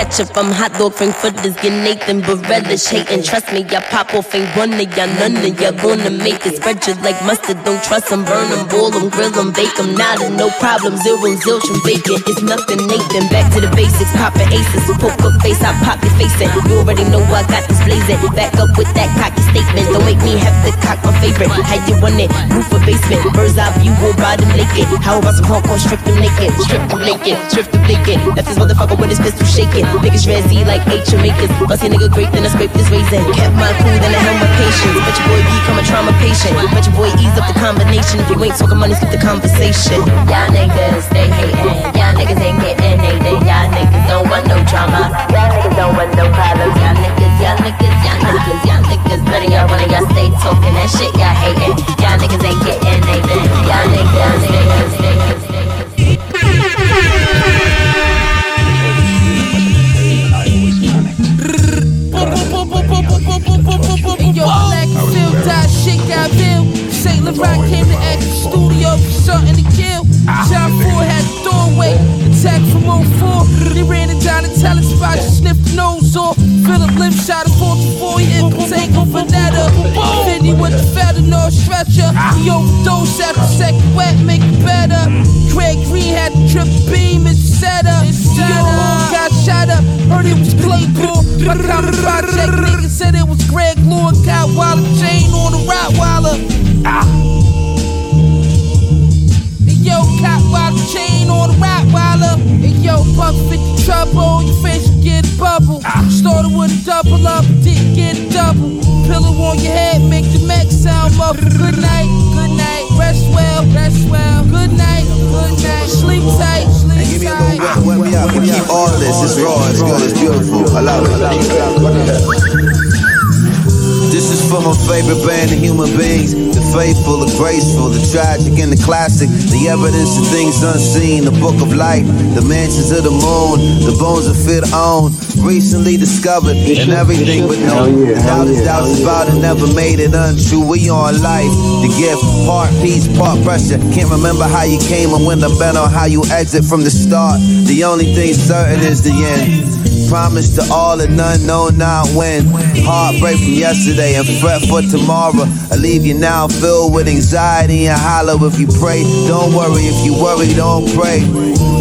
ketchup. I'm hot dog frankfurters, get Nathan Bareilles hating. Trust me, I pop off ain't one of y'all, none of y'all gonna make it. Spread you like mustard, don't trust them, burn them, boil them, grill them, bake them. No problem, zero, zilch, and bacon. It's nothing, Nathan. Back to the basics, poppin' aces. Poker face, I pop your face in. You already know I got this blazing. Back up with that cocky statement. Don't make me have to cock my favorite. How you want it? Roof or basement. Bird's eye view, or bottom naked. How about some hardcore strip them naked? Strip them naked, strip them naked. Left this motherfucker with his pistol shaking. Niggas Rezzy like H Jamaicans. Bust a nigga great, then I scrape this raisin. Kept my cool, then I held my patience. Bet your boy become a trauma patient. Bet your boy ease up the combination. If you ain't talking money, skip the conversation. Y'all niggas, they hating. Y'all niggas ain't getting anything. Y'all niggas don't want no drama. Y'all niggas don't want no problems. Y'all niggas, y'all niggas, y'all niggas, y'all niggas. None of y'all wanna y'all stay talking that shit. Y'all hating. Y'all niggas ain't getting anything. Y'all niggas, y'all niggas, niggas,
died, shit got Bill. St. Laurent came to act studio for something to kill. John Ford had the doorway, attack from 04. They ran it down the talent spot, just sniffed the nose off. Philip Lim shot a 44, he hit Potato Vanetta. 50 with the fentanyl stretcher. He overdosed after second wet, make it better. Greg Green had the trip beam and set up. Yo, got shot up, heard it was Claypool. My common project nigga said it was Greg Lord, got Waller chain on the Rottweiler. Ah. Yo, cop chain on the Rottweiler. Hey, yo, Buck 50 trouble, your face will get a bubble. Started with a double up, didn't get a double. Pillow on your head, make the Mac sound muffled. Good night, good night, rest well, rest well. Good night, good night, sleep tight, sleep tight.
Wet me up, we keep all this. It's raw, it's good, it's beautiful. I love it. For my favorite band of human beings. The faithful, the graceful, the tragic, and the classic. The evidence of things unseen. The book of life, the mansions of the moon, the bones of fit on. Recently discovered, and everything but known. The doubters, doubts about it, never made it untrue. We on life, the gift, part peace, part pressure. Can't remember how you came and when the bet on how you exit from the start. The only thing certain is the end. Promise to all and none, know not when. Heartbreak from yesterday and fret for tomorrow. I leave you now filled with anxiety and hollow if you pray. Don't worry if you worry, don't pray.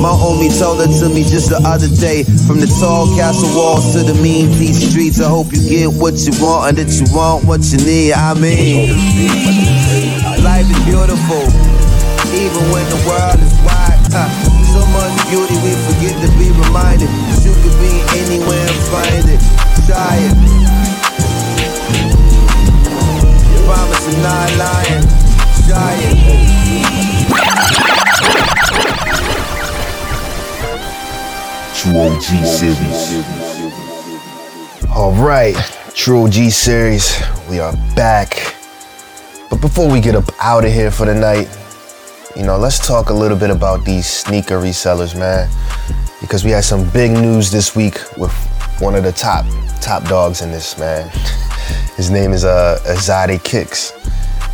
My homie told it to me just the other day. From the tall castle walls to the mean deep streets. I hope you get what you want and that you want what you need. I mean, life is beautiful, even when the world is wide. huh. So much beauty we forget to be reminded. That You could be anywhere and find it. Try it. Promise I'm not lying. Try it.
True OG series.
All right, True OG series, we are back. But before we get up out of here for the night, you know, let's talk a little bit about these sneaker resellers, man. Because we had some big news this week with one of the top top dogs in this, man. His name is uh, Azadi Kicks,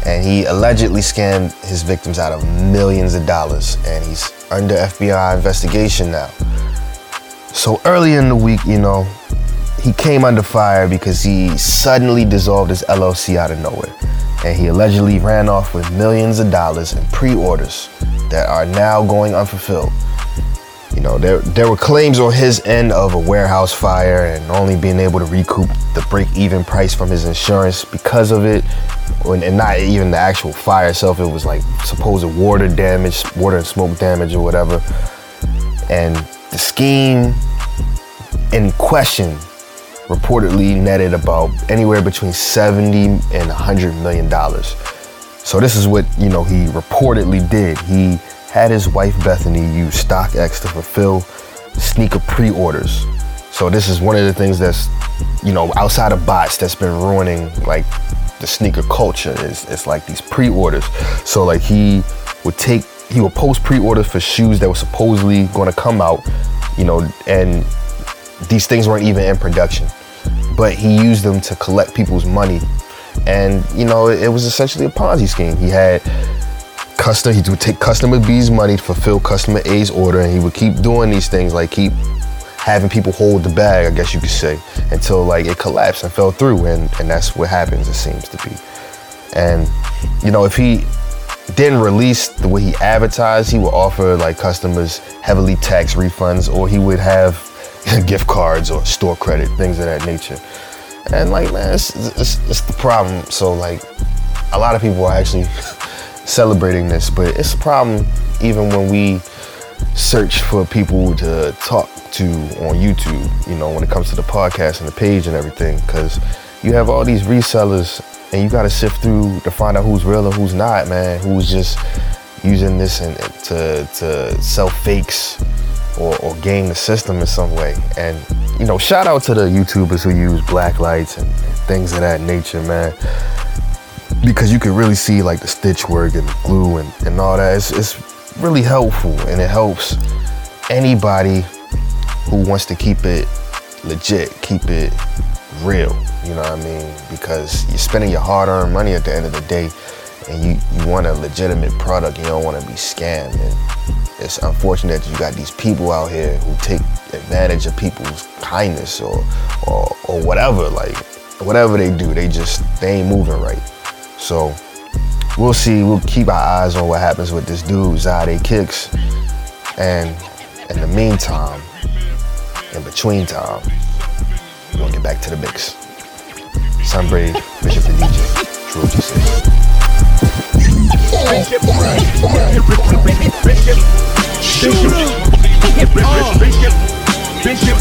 and he allegedly scammed his victims out of millions of dollars, and he's under FBI investigation now. So early in the week, you know, he came under fire because he suddenly dissolved his LLC out of nowhere. And he allegedly ran off with millions of dollars in pre-orders that are now going unfulfilled. You know, there there were claims on his end of a warehouse fire and only being able to recoup the break-even price from his insurance because of it, and and not even the actual fire itself. It was like supposed water damage, water and smoke damage, or whatever. And the scheme in question reportedly netted about anywhere between 70 and 100 million dollars. So this is what, you know, he reportedly did. He had his wife Bethany use StockX to fulfill sneaker pre-orders. So this is one of the things that's, you know, outside of bots that's been ruining like the sneaker culture is it's like these pre-orders. So like he would take he would post pre-orders for shoes that were supposedly going to come out, you know, and these things weren't even in production. But he used them to collect people's money. And, you know, it, was essentially a Ponzi scheme. He had customer, he would take customer B's money to fulfill customer A's order, and he would keep doing these things, like keep having people hold the bag, I guess you could say, until like it collapsed and fell through, and and that's what happens. It seems to be. And you know, if he didn't release the way he advertised, he would offer like customers heavily taxed refunds, or he would have gift cards or store credit, things of that nature. And like, man, it's, it's, it's the problem. So like, a lot of people are actually celebrating this, but it's a problem even when we search for people to talk to on YouTube, you know, when it comes to the podcast and the page and everything, because you have all these resellers and you got to sift through to find out who's real and who's not, man, who's just using this and to, to sell fakes or, or game the system in some way. And, you know, shout out to the YouTubers who use black lights and, and things of that nature, man because you can really see like the stitch work and glue and, and all that. It's, it's really helpful and it helps anybody who wants to keep it legit, keep it real. You know what I mean? Because you're spending your hard-earned money at the end of the day, and you you want a legitimate product. You don't want to be scammed. And it's unfortunate that you got these people out here who take advantage of people's kindness or or or whatever. Like whatever they do, they just they ain't moving right. So we'll see. We'll keep our eyes on what happens with this dude, Zadeh Kicks. And in the meantime, in between time, we're gonna get back to the mix. Sunbrave, Bishop the DJ, True G says.
Bishop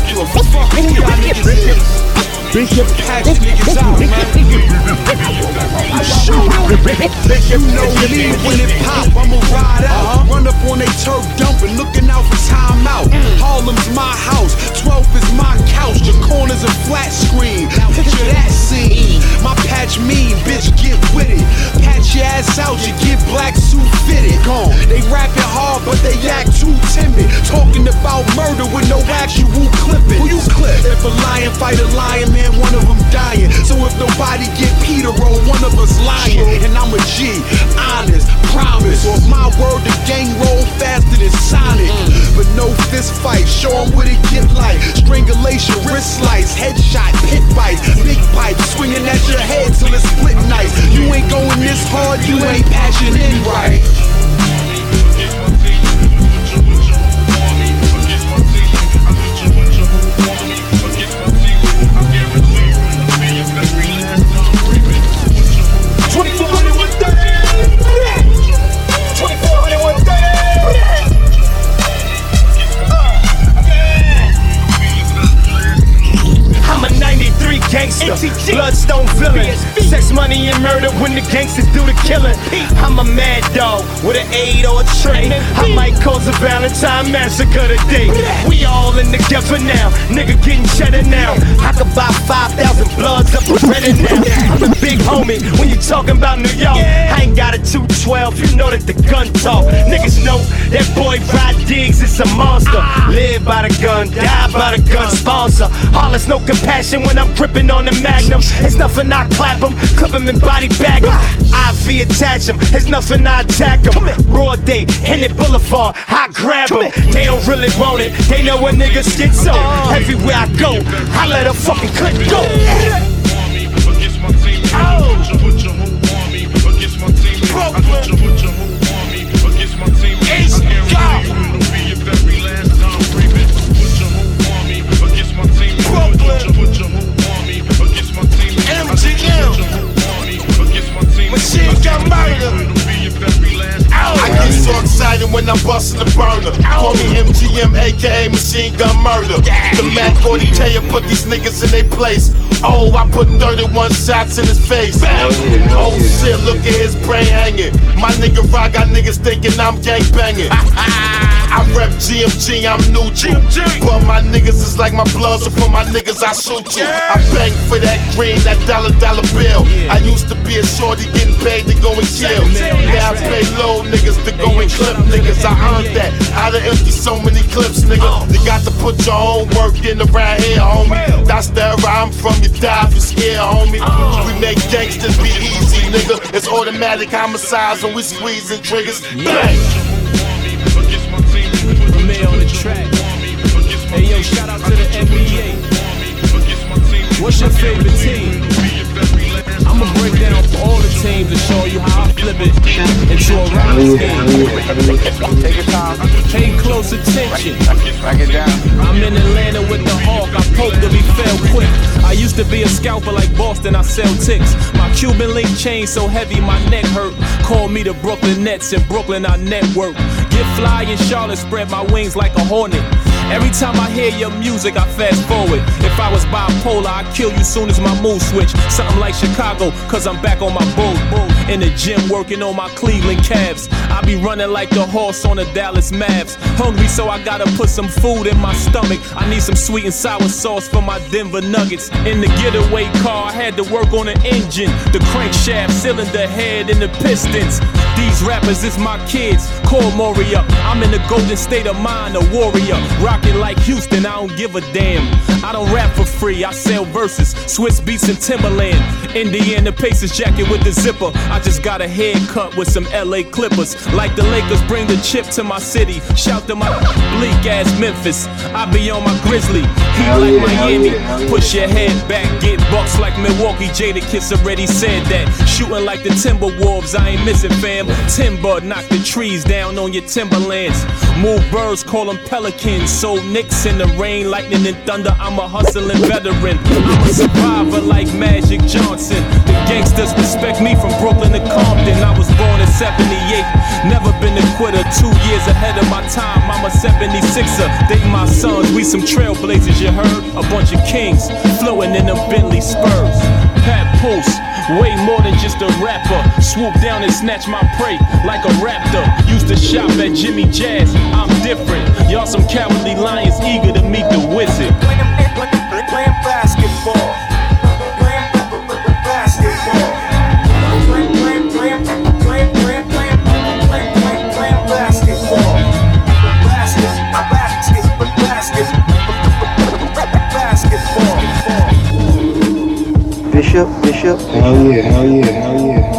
patch niggas out, man. You know me when it pop, I'ma ride out. Run up on they turf dumping, looking out for time out. Harlem's my house, 12 is my couch. The corner's a flat screen. Picture that scene. My patch mean, bitch, get with it. Patch your ass out, you get black suit fitted. Gone. They rapping hard, but they act too timid. Talking about murder with no actual clip? If a lion fight a lion, man, one of them dying. So if nobody get Peter roll, one of us lying. And I'm a G, honest, promise. Or my word, the gang roll faster than Sonic. Mm. But no fist fight, show 'em what it get like. Strangulation, wrist slice, headshot, pit bites, big pipe, swinging at your head till it's split nice. You ain't going this hard, you ain't passion in right.
Gangster, bloodstone villain. Sex, money, and murder when the gangsters do the killing. I'm a mad dog with an aid or a tray. I might cause a Valentine massacre today. We all in the together now, nigga getting cheddar now. I could buy 5,000 bloods up for Reddit now. I'm a big homie when you talking about New York. I ain't got a 212, you know that the gun talk. Niggas know that boy Rod Diggs is a monster. Live by the gun, die by the gun sponsor. Hollis, no compassion when I'm gripping on the magnum. It's nothing I clap him, clip him and body bag him. IV attach him, it's nothing I attack him. Raw day, Hennet Boulevard, I grab him. They don't really want it, they know a niggas get so. Everywhere I go, I let a fucking clip go.
Machine place. Oh, I put 31 shots in his face. Oh shit, look at his brain hanging. My nigga Rock got niggas thinking I'm gang banging. I rep GMG, I'm neutral. But my niggas is like my blood, so for my niggas I shoot you. I bang for that green, that dollar dollar bill. I used to be a shorty getting paid to go and kill. Now I pay low niggas to go and clip niggas. I earned that. I done empty so many clips, nigga. You got to put your own work in around here, homie. That's the era I'm from. You die if you scared, homie. We make gangsters be easy, nigga. It's automatic homicides when we squeezing triggers. Bang!
to the NBA. What's your favorite team? I'ma break down for all the teams and show you how I flip it
into a round game. Take your time. Pay close attention.
Back it down.
I'm in Atlanta with the Hawk. I poke to be fair quick. I used to be a scalper like Boston. I sell ticks. My Cuban link chain so heavy my neck hurt. Call me the Brooklyn Nets. In Brooklyn I network. Get fly in Charlotte. Spread my wings like a hornet. Every time I hear your music, I fast forward. If I was bipolar, I'd kill you soon as my mood switch. Something like Chicago, cause I'm back on my boat. In the gym working on my Cleveland Cavs. I be running like the horse on the Dallas Mavs. Hungry, so I gotta put some food in my stomach. I need some sweet and sour sauce for my Denver Nuggets. In the getaway car, I had to work on the engine, the crankshaft, cylinder head, and the pistons. These rappers is my kids, call Maury up. I'm in the golden state of mind, a warrior. Rockin' like Houston, I don't give a damn. I don't rap for free, I sell verses. Swizz Beatz and Timbaland. Indiana Pacers jacket with the zipper. I just got a haircut with some LA Clippers. Like the Lakers bring the chip to my city. Shout to my bleak ass Memphis. I be on my Grizzly. Heat like Miami. Push your head back, get bucks like Milwaukee. Jadakiss already said that. Shooting like the Timberwolves, I ain't missing fam. Timber, knock the trees down on your timberlands. Move birds, call them pelicans. Sold Knicks in the rain, lightning and thunder. I'm a hustling veteran. I'm a survivor like Magic Johnson. The gangsters respect me from Brooklyn to Compton. I was born in 78. Never been a quitter, two years ahead of my time. I'm a 76er. They my sons, we some trailblazers, you heard? A bunch of kings flowing in them Bentley Spurs. Way more than just a rapper. Swoop down and snatch my prey like a raptor. Used to shop at Jimmy Jazz, I'm different. Y'all some cowardly lions eager to meet the wizard.
Playing basketball. Playing
Bishop, Bishop.
Hell yeah, hell yeah, hell yeah,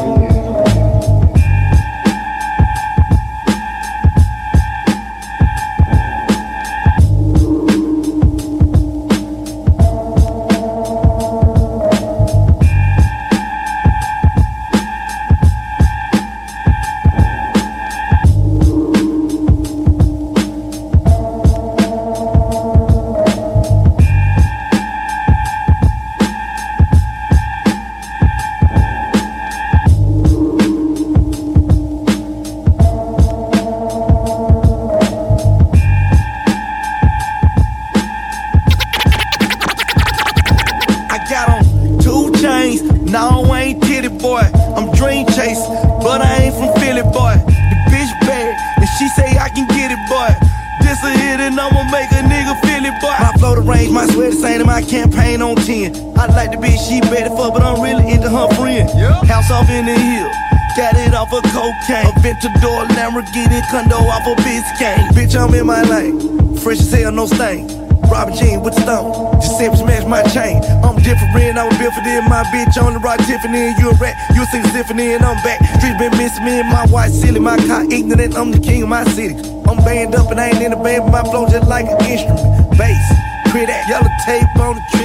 hell.
Robin Jean with the stone. Just simply smash my chain. I'm different, I was built for this. My bitch on the rock, Tiffany. and You a rat, you sing symphony, and I'm back. Streets been missing me and my white silly. My car ignorant, I'm the king of my city. I'm banned up and I ain't in the band, but my flow just like an instrument. Bass, clear that yellow tape on the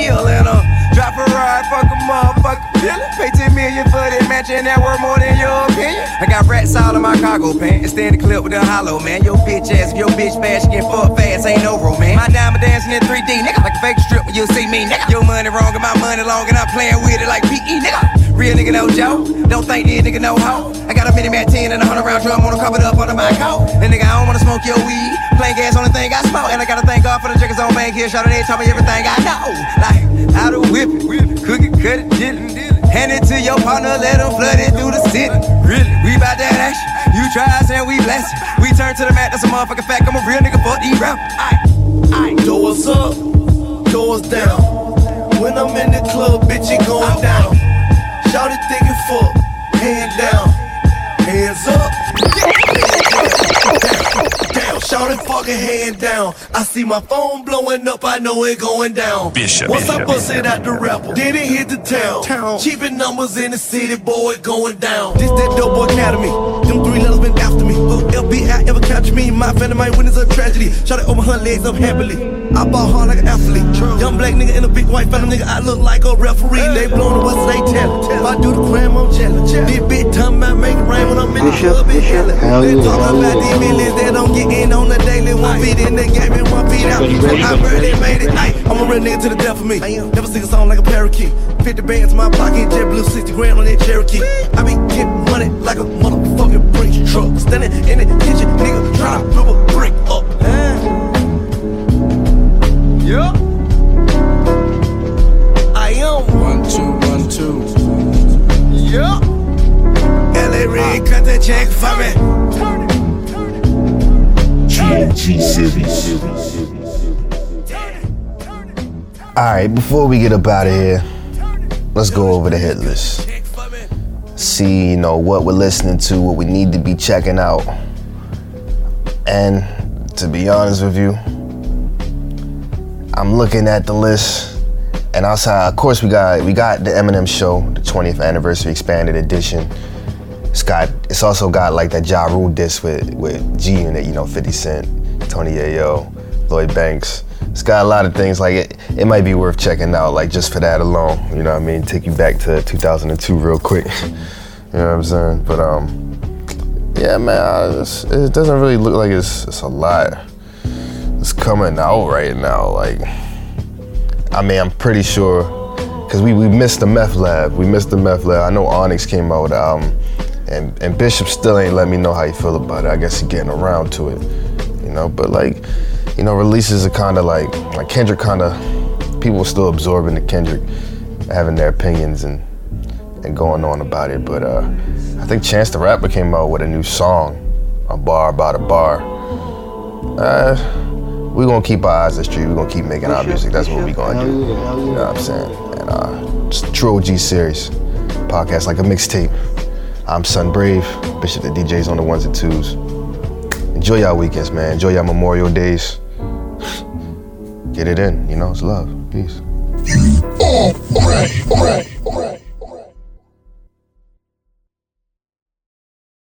meal. And uh, drop a ride, fuck a motherfucker. Feelin'. Pay 10 million for that mansion that worth more than your opinion. I got rats all in my cargo pants. Stand the clip with a hollow, man. Your bitch ass, your bitch she get fucked fast. Ain't no romance. My diamond dancing in 3D, nigga. Like a fake strip when you see me, nigga. Your money wrong and my money long, and I'm playing with it like PE, nigga. Real nigga no joke. Don't think these nigga know how. I got a mini mat 10 and a 100 round drum on covered up under my coat. And nigga, I don't wanna smoke your weed. Plain gas, only thing I smoke. And I gotta thank God for the drinkers on bank here. Shout out, they tell me everything I know. Like, how to whip it, cook it, cut it, deal it. Hand it to your partner, let him flood it through the city. Really, we bout that action. You try us and we bless it. We turn to the mat, that's a motherfucking fact. I'm a real nigga, fuck these rap. Aight, aight.
Doors up, doors down. When I'm in the club, bitch, it going down. Shout it thinking fuck, hand down, hands up. Down, Shout it fucking hand down. I see my phone blowing up, I know it going down.
Bishop,
Once I
Bishop.
bust it out the rapper, then it hit the town. town. Cheaping numbers in the city, boy, going down. This that dope boy academy. Them three letters been after me. Will FBI ever catch me? My family might witness a tragedy. Shout it over her legs up happily. I ball hard like an athlete. Young black nigga in a big white family nigga. I look like a referee. They blowing the whistle, they tell it. If I do the crime, I'm jealous. This bitch time about make it rain when I'm in the club, it hella.
Hell
They
yeah,
talk about
yeah.
these millions that don't get in on the daily. One beat in the game and one beat out. I barely made it. Ay, I'm a real nigga to the death of me. Never sing a song like a parakeet. 50 bands in my pocket, jet blue, 60 grand on that Cherokee. I be getting money like a motherfucking bricks truck. Standing in the kitchen, nigga, trying to flip a brick up. Yeah. I am one, two, one, two. Yeah. LA Red, cut that check for me.
All right, before we get up out of here, let's go over the hit list. See, you know, what we're listening to, what we need to be checking out. And to be honest with you, I'm looking at the list, and outside, of course, we got we got the Eminem show, the 20th anniversary expanded edition. It's got it's also got like that Ja Rule disc with with G in it, you know, 50 Cent, Tony Yayo, Lloyd Banks. It's got a lot of things like it. It might be worth checking out, like just for that alone. You know what I mean? Take you back to 2002 real quick. you know what I'm saying? But um, yeah, man, I- it doesn't really look like it's it's a lot. It's coming out right now. Like, I mean, I'm pretty sure because we, we missed the meth lab. We missed the meth lab. I know Onyx came out with album, and and Bishop still ain't let me know how he feel about it. I guess he getting around to it, you know. But like, you know, releases are kind of like like Kendrick kind of people still absorbing the Kendrick, having their opinions and and going on about it. But uh, I think Chance the Rapper came out with a new song, a bar about a bar. Uh, we gonna keep our eyes on the street. We gonna keep making our music. That's what we're gonna do. You know what I'm saying? And uh, just True OG series podcast like a mixtape. I'm Sun Brave, Bishop the DJs on the ones and twos. Enjoy y'all weekends, man. Enjoy y'all Memorial Days. Get it in, you know, it's love. Peace.
All right, all right, all right.